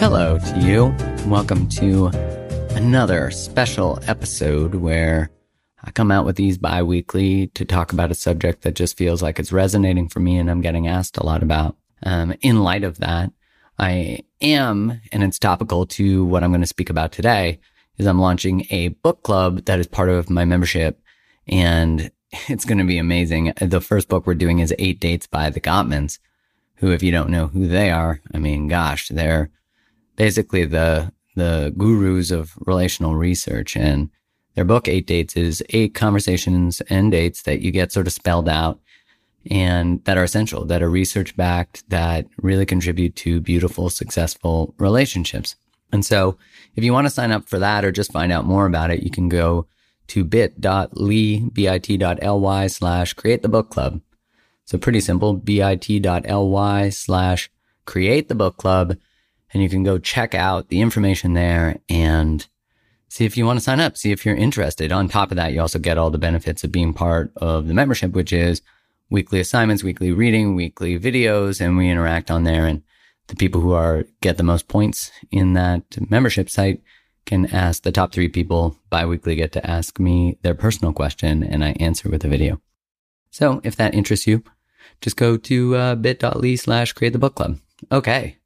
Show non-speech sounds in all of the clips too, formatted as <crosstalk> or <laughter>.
Hello to you. Welcome to another special episode where I come out with these bi weekly to talk about a subject that just feels like it's resonating for me and I'm getting asked a lot about. Um, in light of that, I am, and it's topical to what I'm going to speak about today, is I'm launching a book club that is part of my membership. And <laughs> it's going to be amazing. The first book we're doing is Eight Dates by the Gottmans, who, if you don't know who they are, I mean, gosh, they're basically the, the gurus of relational research. And their book, Eight Dates, is eight conversations and dates that you get sort of spelled out and that are essential, that are research backed, that really contribute to beautiful, successful relationships. And so if you want to sign up for that or just find out more about it, you can go to bit.ly, bit.ly slash create the book club. So pretty simple, bit.ly slash create the book club. And you can go check out the information there and see if you want to sign up, see if you're interested. On top of that, you also get all the benefits of being part of the membership, which is weekly assignments, weekly reading, weekly videos, and we interact on there. And the people who are get the most points in that membership site can ask the top three people biweekly get to ask me their personal question and I answer with a video. So if that interests you, just go to uh, bit.ly slash create the book club. Okay.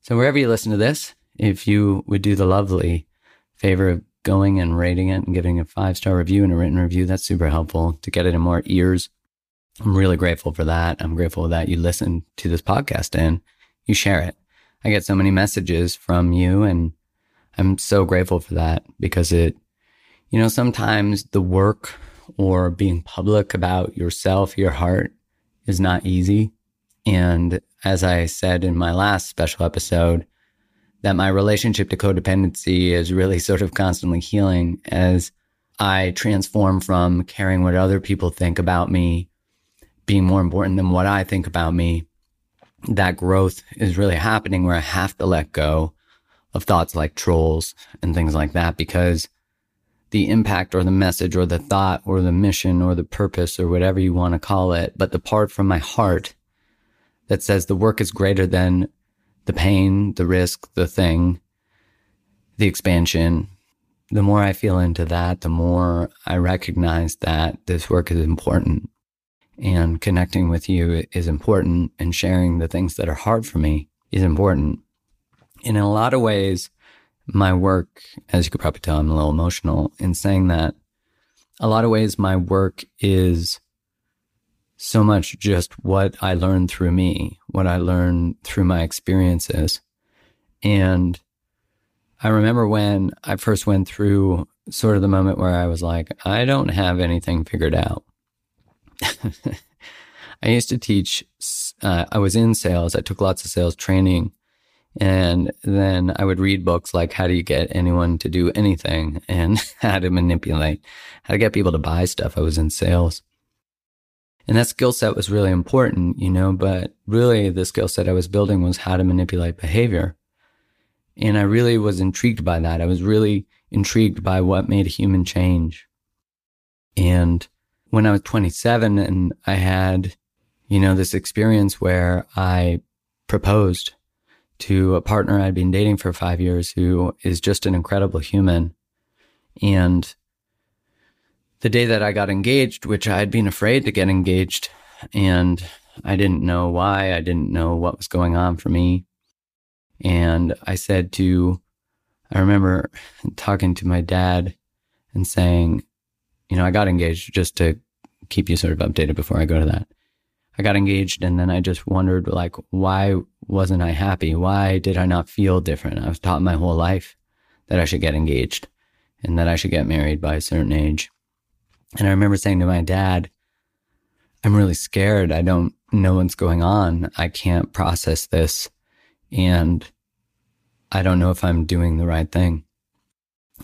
So wherever you listen to this, if you would do the lovely favor of going and rating it and giving a five star review and a written review, that's super helpful to get it in more ears. I'm really grateful for that. I'm grateful that you listen to this podcast and you share it. I get so many messages from you and I'm so grateful for that because it, you know, sometimes the work or being public about yourself, your heart is not easy. And as I said in my last special episode, that my relationship to codependency is really sort of constantly healing as I transform from caring what other people think about me being more important than what I think about me. That growth is really happening where I have to let go of thoughts like trolls and things like that because the impact or the message or the thought or the mission or the purpose or whatever you want to call it, but the part from my heart that says the work is greater than the pain, the risk, the thing, the expansion. The more I feel into that, the more I recognize that this work is important and connecting with you is important and sharing the things that are hard for me is important. In a lot of ways, my work, as you could probably tell, I'm a little emotional in saying that a lot of ways my work is so much just what I learned through me, what I learned through my experiences. And I remember when I first went through sort of the moment where I was like, I don't have anything figured out. <laughs> I used to teach, uh, I was in sales. I took lots of sales training. And then I would read books like How Do You Get Anyone to Do Anything and <laughs> How to Manipulate, How to Get People to Buy Stuff. I was in sales. And that skill set was really important, you know, but really the skill set I was building was how to manipulate behavior. And I really was intrigued by that. I was really intrigued by what made a human change. And when I was 27 and I had, you know, this experience where I proposed to a partner I'd been dating for five years who is just an incredible human. And the day that I got engaged, which I had been afraid to get engaged, and I didn't know why, I didn't know what was going on for me. And I said to, I remember talking to my dad and saying, you know, I got engaged just to keep you sort of updated before I go to that. I got engaged and then I just wondered like, why wasn't I happy? Why did I not feel different? I was taught my whole life that I should get engaged and that I should get married by a certain age. And I remember saying to my dad, I'm really scared. I don't know what's going on. I can't process this. And I don't know if I'm doing the right thing.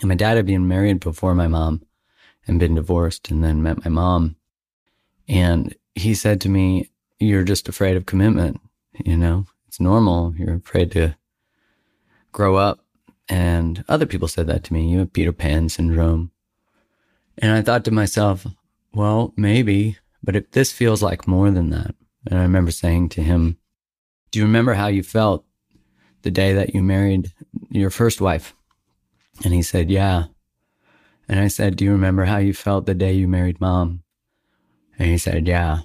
And my dad had been married before my mom and been divorced and then met my mom. And he said to me, You're just afraid of commitment. You know, it's normal. You're afraid to grow up. And other people said that to me. You have Peter Pan syndrome. And I thought to myself, well, maybe, but if this feels like more than that. And I remember saying to him, Do you remember how you felt the day that you married your first wife? And he said, Yeah. And I said, Do you remember how you felt the day you married mom? And he said, Yeah.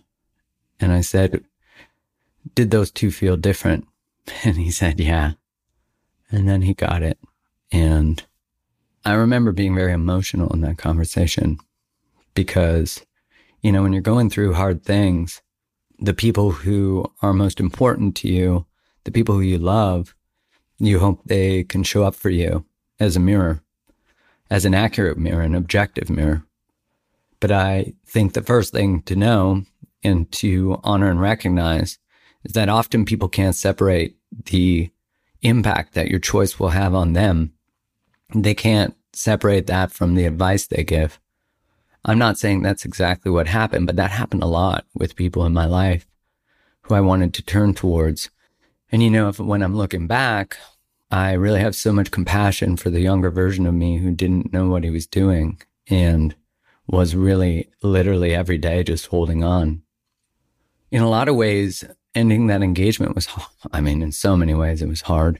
And I said, Did those two feel different? <laughs> And he said, Yeah. And then he got it. And I remember being very emotional in that conversation because, you know, when you're going through hard things, the people who are most important to you, the people who you love, you hope they can show up for you as a mirror, as an accurate mirror, an objective mirror. But I think the first thing to know and to honor and recognize is that often people can't separate the impact that your choice will have on them. They can't separate that from the advice they give. I'm not saying that's exactly what happened, but that happened a lot with people in my life who I wanted to turn towards. And you know, if when I'm looking back, I really have so much compassion for the younger version of me who didn't know what he was doing and was really literally every day just holding on. In a lot of ways, ending that engagement was, <laughs> I mean, in so many ways, it was hard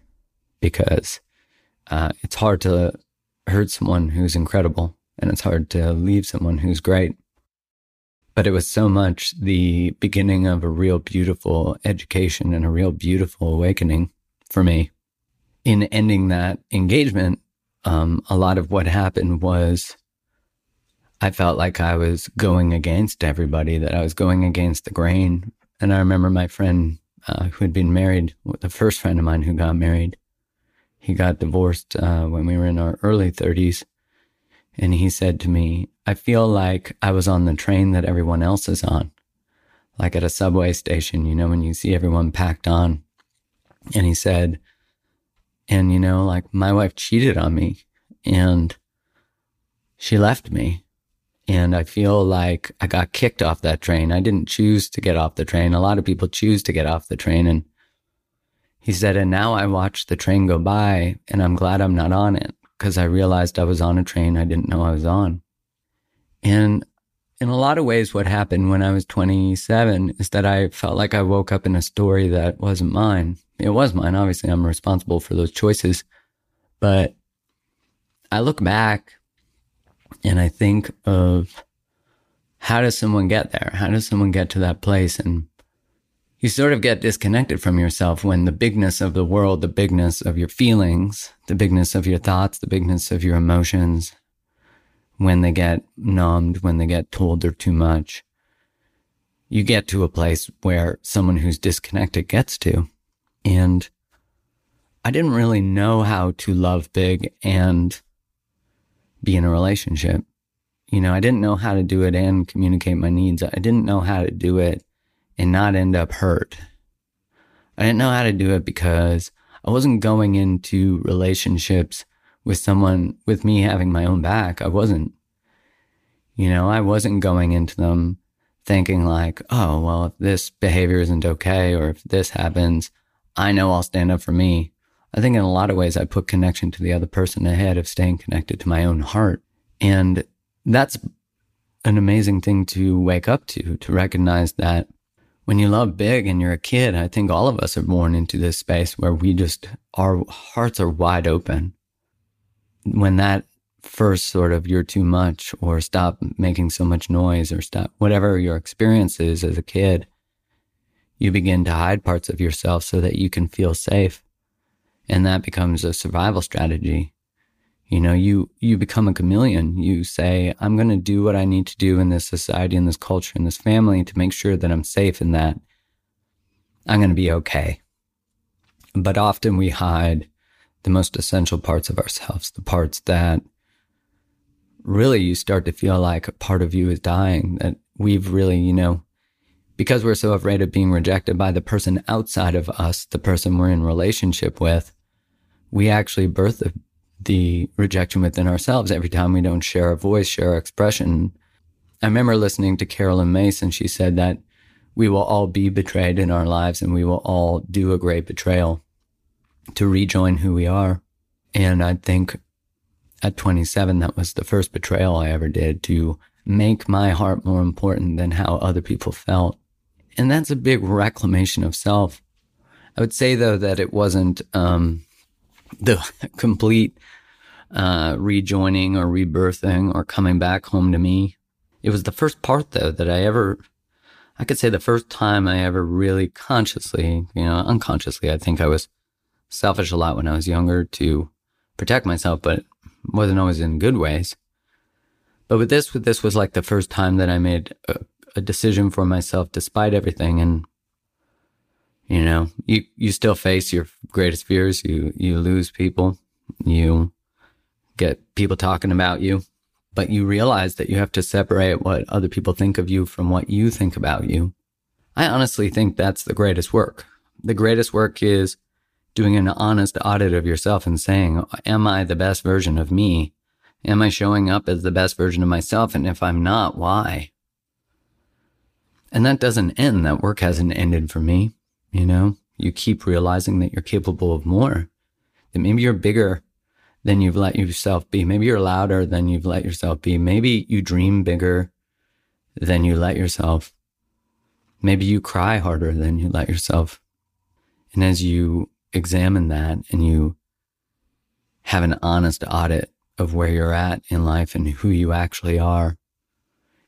because uh, it's hard to hurt someone who's incredible and it's hard to leave someone who's great. But it was so much the beginning of a real beautiful education and a real beautiful awakening for me. In ending that engagement, um, a lot of what happened was I felt like I was going against everybody, that I was going against the grain. And I remember my friend uh, who had been married, the first friend of mine who got married, he got divorced uh, when we were in our early 30s. And he said to me, I feel like I was on the train that everyone else is on, like at a subway station, you know, when you see everyone packed on. And he said, and you know, like my wife cheated on me and she left me. And I feel like I got kicked off that train. I didn't choose to get off the train. A lot of people choose to get off the train and he said, and now I watch the train go by and I'm glad I'm not on it because I realized I was on a train I didn't know I was on. And in a lot of ways, what happened when I was 27 is that I felt like I woke up in a story that wasn't mine. It was mine. Obviously, I'm responsible for those choices. But I look back and I think of how does someone get there? How does someone get to that place? And you sort of get disconnected from yourself when the bigness of the world, the bigness of your feelings, the bigness of your thoughts, the bigness of your emotions, when they get numbed, when they get told they're too much, you get to a place where someone who's disconnected gets to. And I didn't really know how to love big and be in a relationship. You know, I didn't know how to do it and communicate my needs. I didn't know how to do it and not end up hurt. I didn't know how to do it because I wasn't going into relationships with someone with me having my own back. I wasn't. You know, I wasn't going into them thinking like, oh, well, if this behavior isn't okay or if this happens, I know I'll stand up for me. I think in a lot of ways, I put connection to the other person ahead of staying connected to my own heart. And that's an amazing thing to wake up to, to recognize that when you love big and you're a kid, I think all of us are born into this space where we just, our hearts are wide open. When that first sort of you're too much or stop making so much noise or stop whatever your experience is as a kid, you begin to hide parts of yourself so that you can feel safe. And that becomes a survival strategy. You know, you, you become a chameleon. You say, I'm going to do what I need to do in this society, in this culture, in this family to make sure that I'm safe and that I'm going to be okay. But often we hide the most essential parts of ourselves, the parts that really you start to feel like a part of you is dying, that we've really, you know, because we're so afraid of being rejected by the person outside of us, the person we're in relationship with, we actually birth the the rejection within ourselves every time we don't share our voice, share our expression. I remember listening to Caroline Myss. She said that we will all be betrayed in our lives and we will all do a great betrayal to rejoin who we are. And I think at 27, that was the first betrayal I ever did to make my heart more important than how other people felt. And that's a big reclamation of self. I would say though that it wasn't um, <laughs> the complete uh, rejoining or rebirthing or coming back home to me. It was the first part though that I ever, I could say the first time I ever really consciously, you know, unconsciously, I think I was selfish a lot when I was younger to protect myself, but wasn't always in good ways. But with this, with this was like the first time that I made a, a decision for myself despite everything. And, you know, you, you still face your greatest fears. You, you lose people. You get people talking about you, but you realize that you have to separate what other people think of you from what you think about you. I honestly think that's the greatest work. The greatest work is doing an honest audit of yourself and saying, am I the best version of me? Am I showing up as the best version of myself? And if I'm not, why? And that doesn't end. That work hasn't ended for me. You know, you keep realizing that you're capable of more, that maybe you're bigger than you've let yourself be. Maybe you're louder than you've let yourself be. Maybe you dream bigger than you let yourself. Maybe you cry harder than you let yourself. And as you examine that and you have an honest audit of where you're at in life and who you actually are,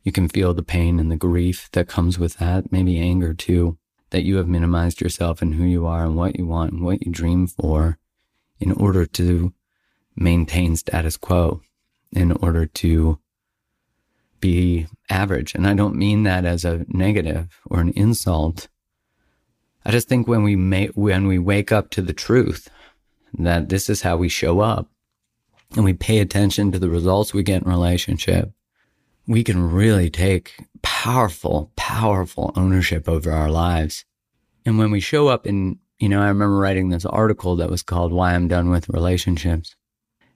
you can feel the pain and the grief that comes with that, maybe anger too, that you have minimized yourself and who you are and what you want and what you dream for in order to maintain status quo in order to be average. And I don't mean that as a negative or an insult. I just think when we make, when we wake up to the truth that this is how we show up and we pay attention to the results we get in relationship, we can really take powerful, powerful ownership over our lives. And when we show up in, you know, I remember writing this article that was called Why I'm Done with Relationships.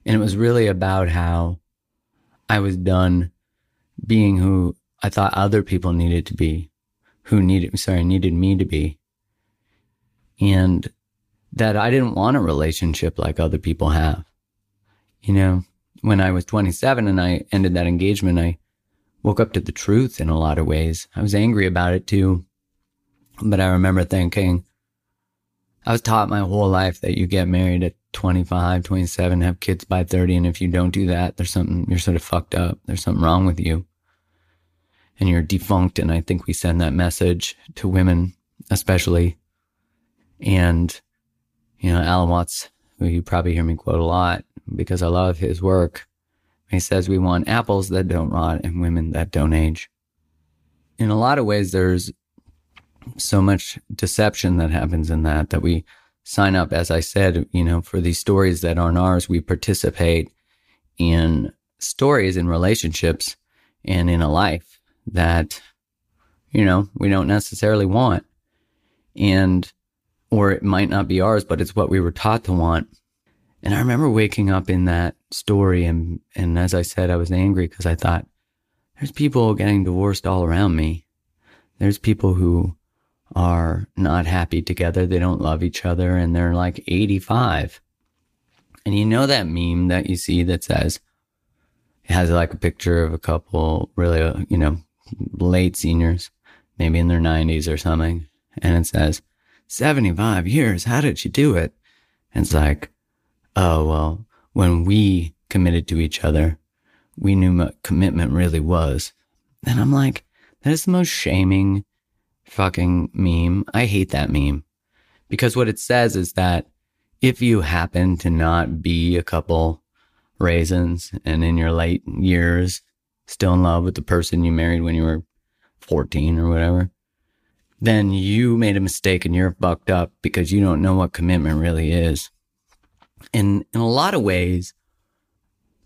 And it was really about how I was done being who I thought other people needed to be, who needed, sorry, needed me to be. And that I didn't want a relationship like other people have. You know, when I was 27 and I ended that engagement, I woke up to the truth in a lot of ways. I was angry about it too. But I remember thinking, I was taught my whole life that you get married at 25, 27, have kids by 30. And if you don't do that, there's something, you're sort of fucked up. There's something wrong with you. And you're defunct. And I think we send that message to women, especially. And, you know, Alan Watts, who you probably hear me quote a lot because I love his work. He says we want apples that don't rot and women that don't age. In a lot of ways, there's so much deception that happens in that, that we sign up, as I said, you know, for these stories that aren't ours. We participate in stories and relationships and in a life that, you know, we don't necessarily want. And, or it might not be ours, but it's what we were taught to want. And I remember waking up in that story and, and as I said, I was angry because I thought, there's people getting divorced all around me. There's people who are not happy together. They don't love each other and they're like 85. And you know that meme that you see that says, it has like a picture of a couple really, uh, you know, late seniors, maybe in their 90s or something. And it says, 75 years. How did you do it? And it's like, oh, well, when we committed to each other, we knew what commitment really was. And I'm like, that is the most shaming fucking meme. I hate that meme because what it says is that if you happen to not be a couple raisins and in your late years still in love with the person you married when you were 14 or whatever, then you made a mistake and you're fucked up because you don't know what commitment really is. And in a lot of ways,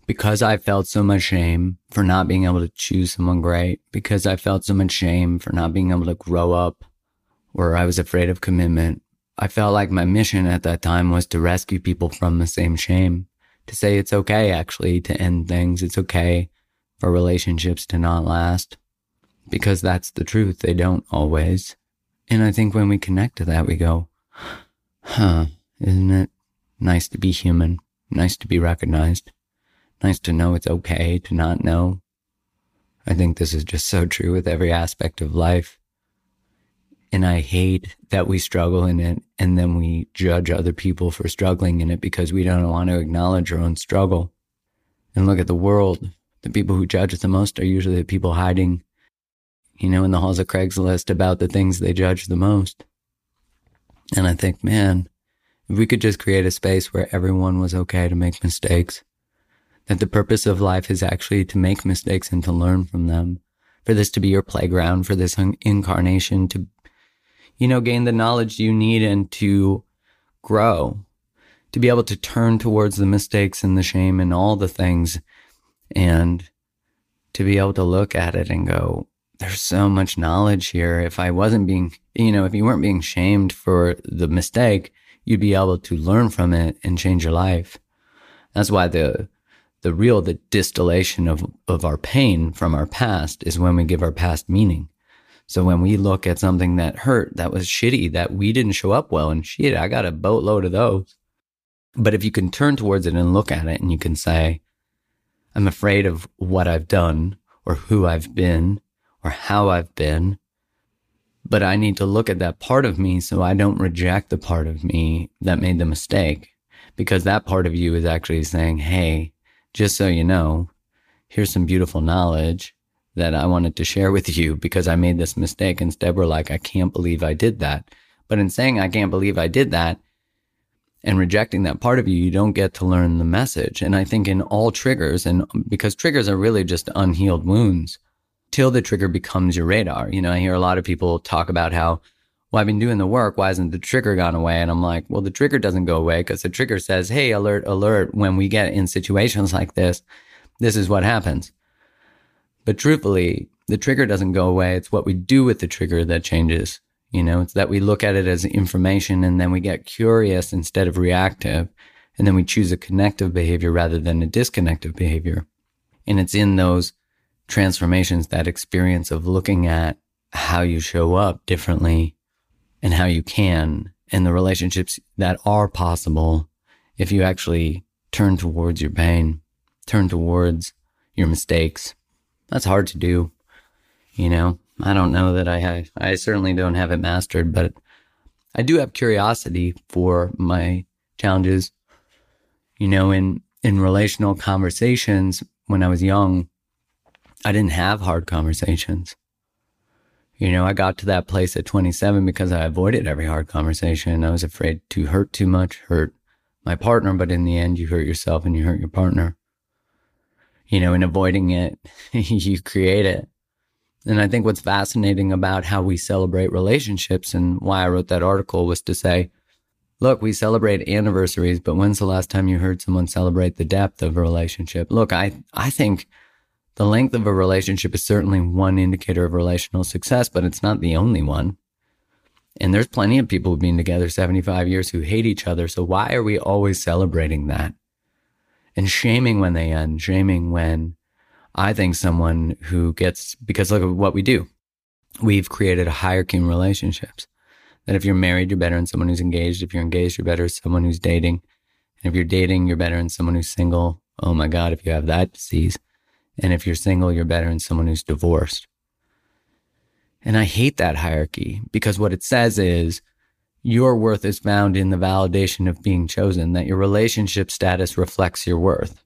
because I felt so much shame for not being able to choose someone great, because I felt so much shame for not being able to grow up, where I was afraid of commitment. I felt like my mission at that time was to rescue people from the same shame, to say it's okay actually to end things. It's okay for relationships to not last because that's the truth. They don't always. And I think when we connect to that, we go, huh, isn't it nice to be human? Nice to be recognized nice to know it's okay to not know. I think this is just so true with every aspect of life. And I hate that we struggle in it and then we judge other people for struggling in it because we don't want to acknowledge our own struggle. And look at the world. The people who judge the most are usually the people hiding, you know, in the halls of Craigslist about the things they judge the most. And I think, man, if we could just create a space where everyone was okay to make mistakes, that the purpose of life is actually to make mistakes and to learn from them, for this to be your playground, for this incarnation to, you know, gain the knowledge you need and to grow, to be able to turn towards the mistakes and the shame and all the things and to be able to look at it and go, there's so much knowledge here. If I wasn't being, you know, if you weren't being shamed for the mistake, you'd be able to learn from it and change your life. That's why the the real the distillation of of our pain from our past is when we give our past meaning. So when we look at something that hurt, that was shitty, that we didn't show up well, and shit, I got a boatload of those. But if you can turn towards it and look at it and you can say, I'm afraid of what I've done or who I've been or how I've been but I need to look at that part of me so I don't reject the part of me that made the mistake because that part of you is actually saying, Hey, just so you know, here's some beautiful knowledge that I wanted to share with you because I made this mistake. Instead, we're like, I can't believe I did that. But in saying, I can't believe I did that and rejecting that part of you, you don't get to learn the message. And I think in all triggers, and because triggers are really just unhealed wounds, till the trigger becomes your radar. You know, I hear a lot of people talk about how, well, I've been doing the work. Why hasn't the trigger gone away? And I'm like, well, the trigger doesn't go away because the trigger says, hey, alert, alert. When we get in situations like this, this is what happens. But truthfully, the trigger doesn't go away. It's what we do with the trigger that changes. You know, it's that we look at it as information and then we get curious instead of reactive. And then we choose a connective behavior rather than a disconnective behavior. And it's in those transformations, that experience of looking at how you show up differently and how you can and the relationships that are possible if you actually turn towards your pain, turn towards your mistakes. That's hard to do. You know, I don't know that I have, I certainly don't have it mastered, but I do have curiosity for my challenges. You know, in, in relational conversations when I was young, I didn't have hard conversations. You know, I got to that place at 27 because I avoided every hard conversation. I was afraid to hurt too much, hurt my partner, but in the end, you hurt yourself and you hurt your partner. You know, in avoiding it, <laughs> you create it. And I think what's fascinating about how we celebrate relationships and why I wrote that article was to say, look, we celebrate anniversaries, but when's the last time you heard someone celebrate the depth of a relationship? Look, I, I think the length of a relationship is certainly one indicator of relational success, but it's not the only one. And there's plenty of people who've been together 75 years who hate each other. So why are we always celebrating that? And shaming when they end, shaming when I think someone who gets, because look at what we do. We've created a hierarchy in relationships that if you're married, you're better than someone who's engaged. If you're engaged, you're better than someone who's dating. And if you're dating, you're better than someone who's single. Oh my God, if you have that disease. And if you're single, you're better than someone who's divorced. And I hate that hierarchy because what it says is your worth is found in the validation of being chosen, that your relationship status reflects your worth.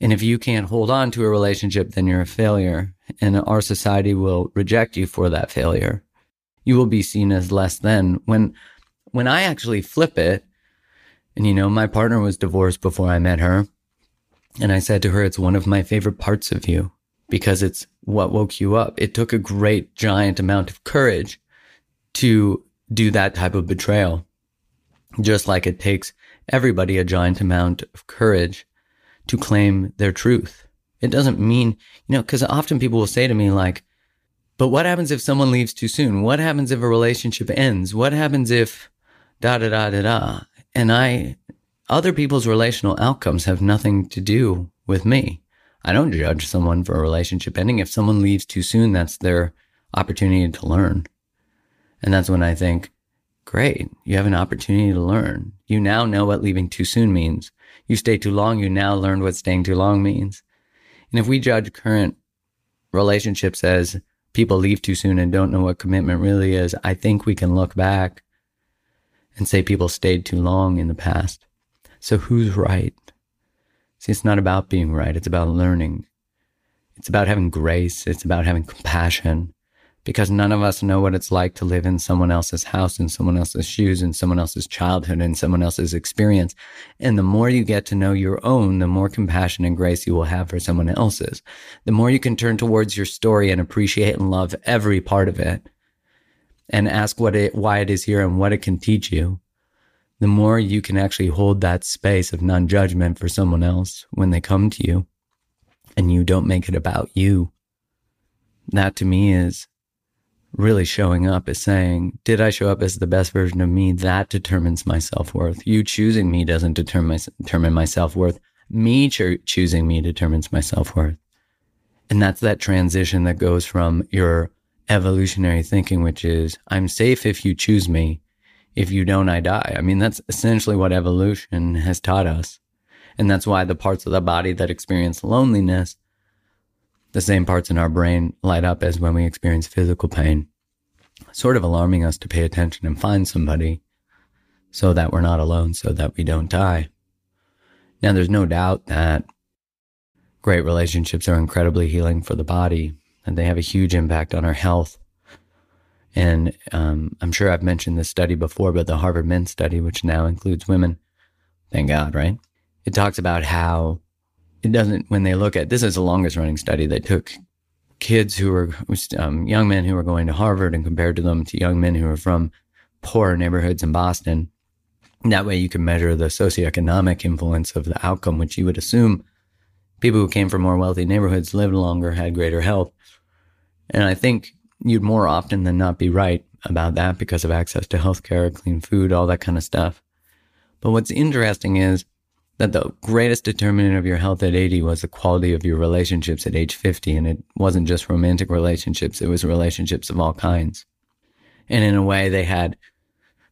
And if you can't hold on to a relationship, then you're a failure and our society will reject you for that failure. You will be seen as less than when, when I actually flip it, and you know, my partner was divorced before I met her. And I said to her, it's one of my favorite parts of you because it's what woke you up. It took a great giant amount of courage to do that type of betrayal. Just like it takes everybody a giant amount of courage to claim their truth. It doesn't mean, you know, because often people will say to me, like, but what happens if someone leaves too soon? What happens if a relationship ends? What happens if da da da da da? And I other people's relational outcomes have nothing to do with me. I don't judge someone for a relationship ending. If someone leaves too soon, that's their opportunity to learn. And that's when I think, great, you have an opportunity to learn. You now know what leaving too soon means. You stay too long, you now learned what staying too long means. And if we judge current relationships as people leave too soon and don't know what commitment really is, I think we can look back and say people stayed too long in the past. So who's right? See, it's not about being right. It's about learning. It's about having grace. It's about having compassion because none of us know what it's like to live in someone else's house, in someone else's shoes, in someone else's childhood, in someone else's experience. And the more you get to know your own, the more compassion and grace you will have for someone else's. The more you can turn towards your story and appreciate and love every part of it and ask what it, why it is here and what it can teach you. The more you can actually hold that space of non judgment for someone else when they come to you and you don't make it about you. That to me is really showing up as saying, did I show up as the best version of me? That determines my self worth. You choosing me doesn't determine my, determine my self worth. Me cho- choosing me determines my self worth. And that's that transition that goes from your evolutionary thinking, which is, I'm safe if you choose me. If you don't, I die. I mean, that's essentially what evolution has taught us. And that's why the parts of the body that experience loneliness the same parts in our brain light up as when we experience physical pain, sort of alarming us to pay attention and find somebody so that we're not alone, so that we don't die. Now, there's no doubt that great relationships are incredibly healing for the body and they have a huge impact on our health. And um, I'm sure I've mentioned this study before, but the Harvard Men's Study, which now includes women, thank God, right? It talks about how it doesn't, when they look at this is the longest running study. They took kids who were um, young men who were going to Harvard and compared to them to young men who were from poor neighborhoods in Boston. that way you can measure the socioeconomic influence of the outcome, which you would assume people who came from more wealthy neighborhoods lived longer, had greater health. And I think you'd more often than not be right about that because of access to healthcare, clean food, all that kind of stuff. But what's interesting is that the greatest determinant of your health at 80 was the quality of your relationships at age 50. And it wasn't just romantic relationships, it was relationships of all kinds. And in a way, they had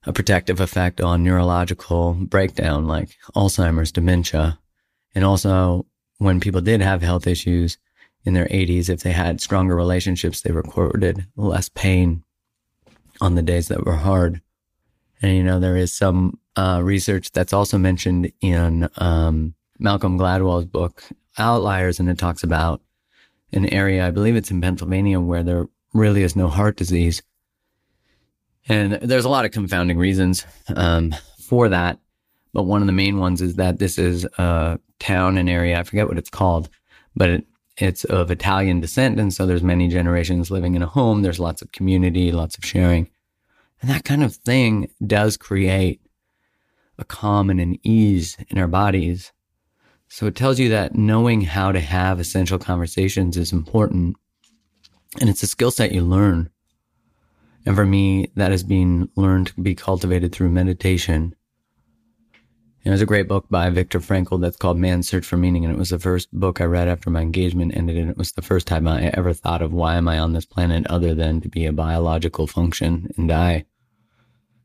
a protective effect on neurological breakdown like Alzheimer's, dementia. And also, when people did have health issues in their 80s, if they had stronger relationships, they recorded less pain on the days that were hard. And, you know, there is some uh, research that's also mentioned in um, Malcolm Gladwell's book, Outliers, and it talks about an area, I believe it's in Pennsylvania, where there really is no heart disease. And there's a lot of confounding reasons um, for that. But one of the main ones is that this is a town and area, I forget what it's called, but it, it's of Italian descent. And so there's many generations living in a home. There's lots of community, lots of sharing. And that kind of thing does create a calm and an ease in our bodies. So it tells you that knowing how to have essential conversations is important. And it's a skill set you learn. And for me, that has been learned to be cultivated through meditation. There's a great book by Viktor Frankl that's called Man's Search for Meaning. And it was the first book I read after my engagement ended. And it was the first time I ever thought of why am I on this planet other than to be a biological function and die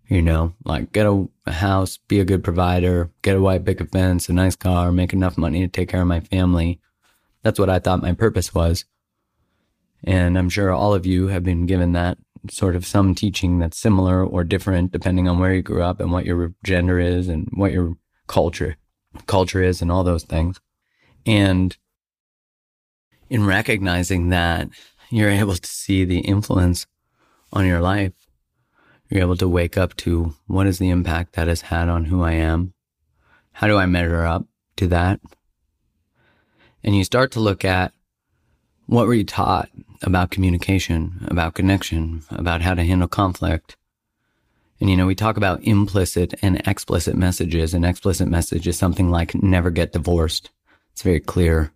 you know, like get a, a, house, be a good provider, get a white picket fence, a nice car, make enough money to take care of my family. That's what I thought my purpose was. And I'm sure all of you have been given that sort of some teaching that's similar or different depending on where you grew up and what your gender is and what your culture culture is and all those things. And in recognizing that you're able to see the influence on your life you're able to wake up to what is the impact that has had on who I am? How do I measure up to that? And you start to look at what were you taught about communication, about connection, about how to handle conflict? And, you know, we talk about implicit and explicit messages. An explicit message is something like never get divorced. It's very clear.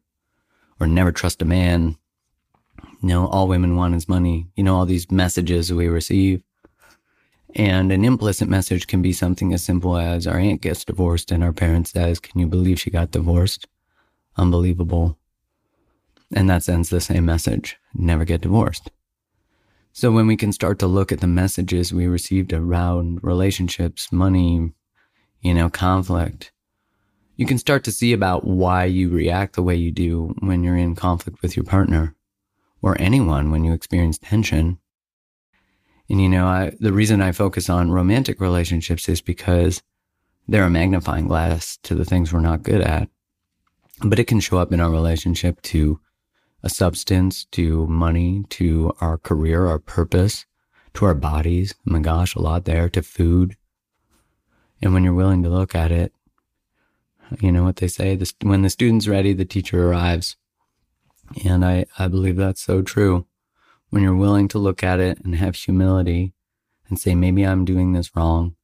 Or never trust a man. You know, all women want is money. You know, all these messages we receive. And an implicit message can be something as simple as our aunt gets divorced and our parent says, Can you believe she got divorced? Unbelievable. And that sends the same message never get divorced. So when we can start to look at the messages we received around relationships, money, you know, conflict, you can start to see about why you react the way you do when you're in conflict with your partner or anyone when you experience tension. And you know, I, the reason I focus on romantic relationships is because they're a magnifying glass to the things we're not good at. But it can show up in our relationship to a substance, to money, to our career, our purpose, to our bodies. Oh my gosh, a lot there, to food. And when you're willing to look at it, you know what they say, when the student's ready, the teacher arrives. And I, I believe that's so true. When you're willing to look at it and have humility and say, maybe I'm doing this wrong.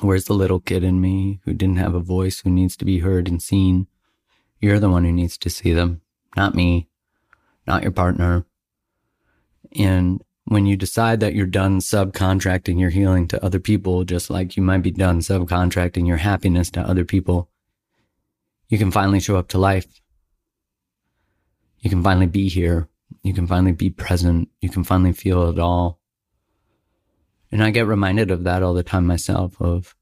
Where's the little kid in me who didn't have a voice, who needs to be heard and seen? You're the one who needs to see them, not me, not your partner. And when you decide that you're done subcontracting your healing to other people, just like you might be done subcontracting your happiness to other people, you can finally show up to life. You can finally be here. You can finally be present. You can finally feel it all. And I get reminded of that all the time myself of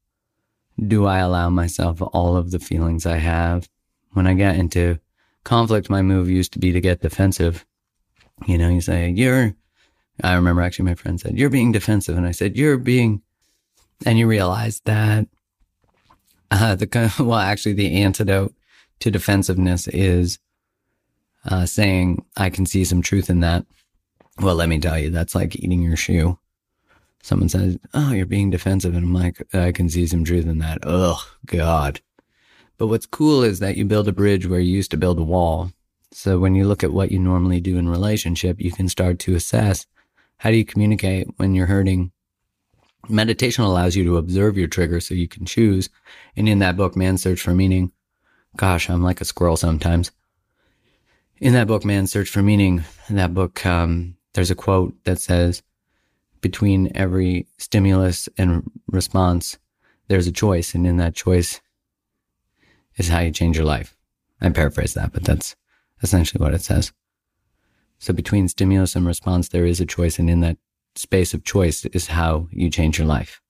do I allow myself all of the feelings I have? When I get into conflict, my move used to be to get defensive. You know, you say, you're, I remember actually my friend said, you're being defensive. And I said, you're being, and you realize that, uh, the, <laughs> well, actually the antidote to defensiveness is, uh, saying, I can see some truth in that. Well, let me tell you, that's like eating your shoe. Someone says, Oh, you're being defensive. And I'm like, I can see some truth in that. Oh, God. But what's cool is that you build a bridge where you used to build a wall. So when you look at what you normally do in relationship, you can start to assess how do you communicate when you're hurting. Meditation allows you to observe your trigger so you can choose. And in that book, Man's Search for Meaning, gosh, I'm like a squirrel sometimes. In that book, Man's Search for Meaning, in that book, um, there's a quote that says, between every stimulus and response, there's a choice. And in that choice, is how you change your life. I paraphrase that, but that's essentially what it says. So between stimulus and response, there is a choice. And in that space of choice is how you change your life.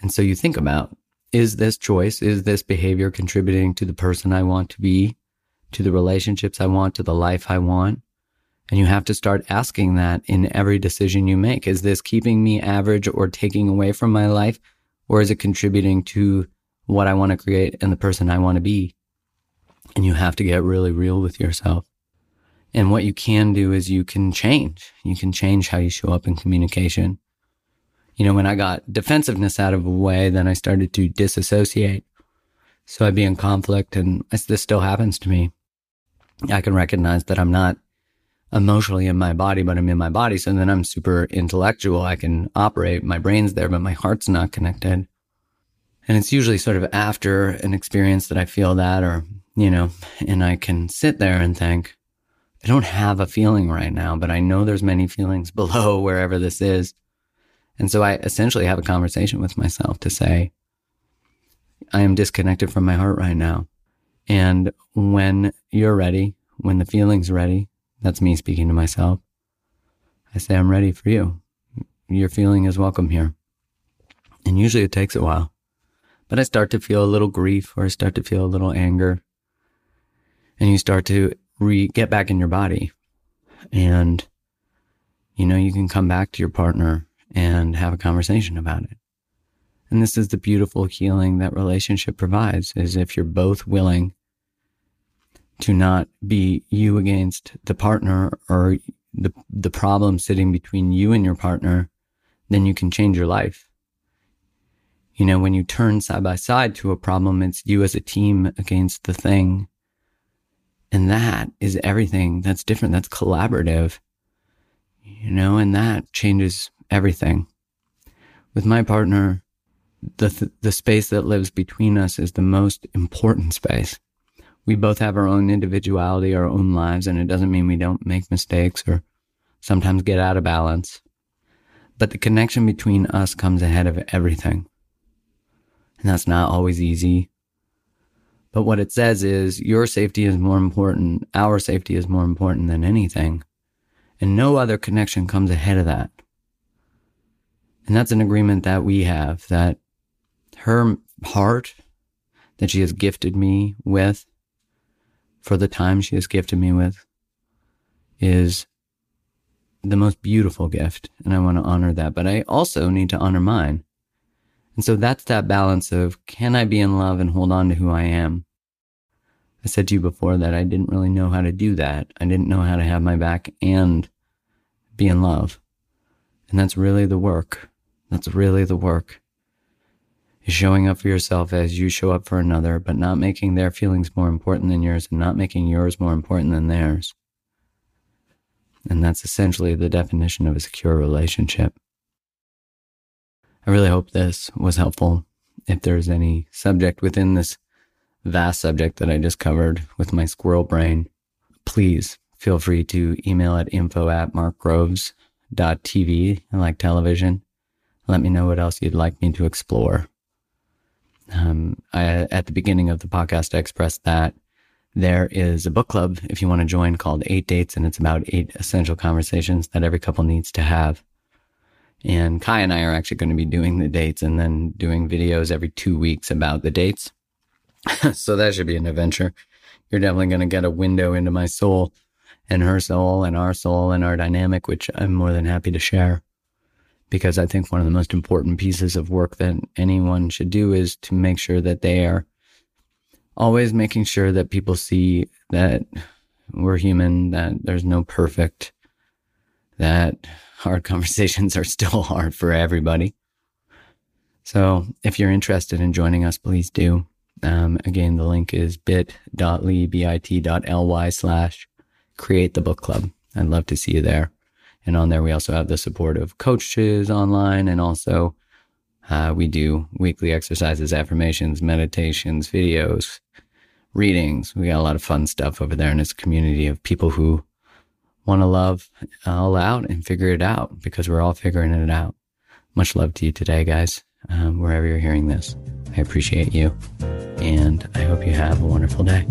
And so you think about, is this choice, is this behavior contributing to the person I want to be, to the relationships I want, to the life I want? And you have to start asking that in every decision you make. Is this keeping me average or taking away from my life? Or is it contributing to what I want to create and the person I want to be. And you have to get really real with yourself. And what you can do is you can change. You can change how you show up in communication. You know, when I got defensiveness out of the way, then I started to disassociate. So I'd be in conflict and this still happens to me. I can recognize that I'm not emotionally in my body, but I'm in my body. So then I'm super intellectual. I can operate. My brain's there, but my heart's not connected. And it's usually sort of after an experience that I feel that, or, you know, and I can sit there and think, I don't have a feeling right now, but I know there's many feelings <laughs> below wherever this is. And so I essentially have a conversation with myself to say, I am disconnected from my heart right now. And when you're ready, when the feeling's ready, that's me speaking to myself. I say, I'm ready for you. Your feeling is welcome here. And usually it takes a while but I start to feel a little grief or I start to feel a little anger. And you start to re get back in your body. And, you know, you can come back to your partner and have a conversation about it. And this is the beautiful healing that relationship provides is if you're both willing to not be you against the partner or the, the problem sitting between you and your partner, then you can change your life. You know, when you turn side by side to a problem, it's you as a team against the thing. And that is everything that's different. That's collaborative, you know, and that changes everything. With my partner, the, th- the space that lives between us is the most important space. We both have our own individuality, our own lives, and it doesn't mean we don't make mistakes or sometimes get out of balance. But the connection between us comes ahead of everything. And that's not always easy. But what it says is your safety is more important. Our safety is more important than anything. And no other connection comes ahead of that. And that's an agreement that we have that her heart that she has gifted me with for the time she has gifted me with is the most beautiful gift and I want to honor that, but I also need to honor mine. And so that's that balance of can I be in love and hold on to who I am? I said to you before that I didn't really know how to do that. I didn't know how to have my back and be in love. And that's really the work. That's really the work. Is showing up for yourself as you show up for another, but not making their feelings more important than yours and not making yours more important than theirs. And that's essentially the definition of a secure relationship. I really hope this was helpful. If there's any subject within this vast subject that I just covered with my squirrel brain, please feel free to email at info at markgroves.tv, like television. Let me know what else you'd like me to explore. Um, I, at the beginning of the podcast, I expressed that there is a book club if you want to join called Eight Dates, and it's about eight essential conversations that every couple needs to have. And Kai and I are actually going to be doing the dates and then doing videos every two weeks about the dates. <laughs> so that should be an adventure. You're definitely going to get a window into my soul and her soul and our soul and our dynamic, which I'm more than happy to share. Because I think one of the most important pieces of work that anyone should do is to make sure that they are always making sure that people see that we're human, that there's no perfect, that hard <laughs> conversations are still hard for everybody. So if you're interested in joining us, please do. Um, again, the link is bit.ly, bit.ly slash create the book club. I'd love to see you there. And on there, we also have the support of coaches online and also uh, we do weekly exercises, affirmations, meditations, videos, readings. We got a lot of fun stuff over there, and it's a community of people who want to love all out and figure it out because we're all figuring it out. Much love to you today, guys, um, wherever you're hearing this. I appreciate you, and I hope you have a wonderful day.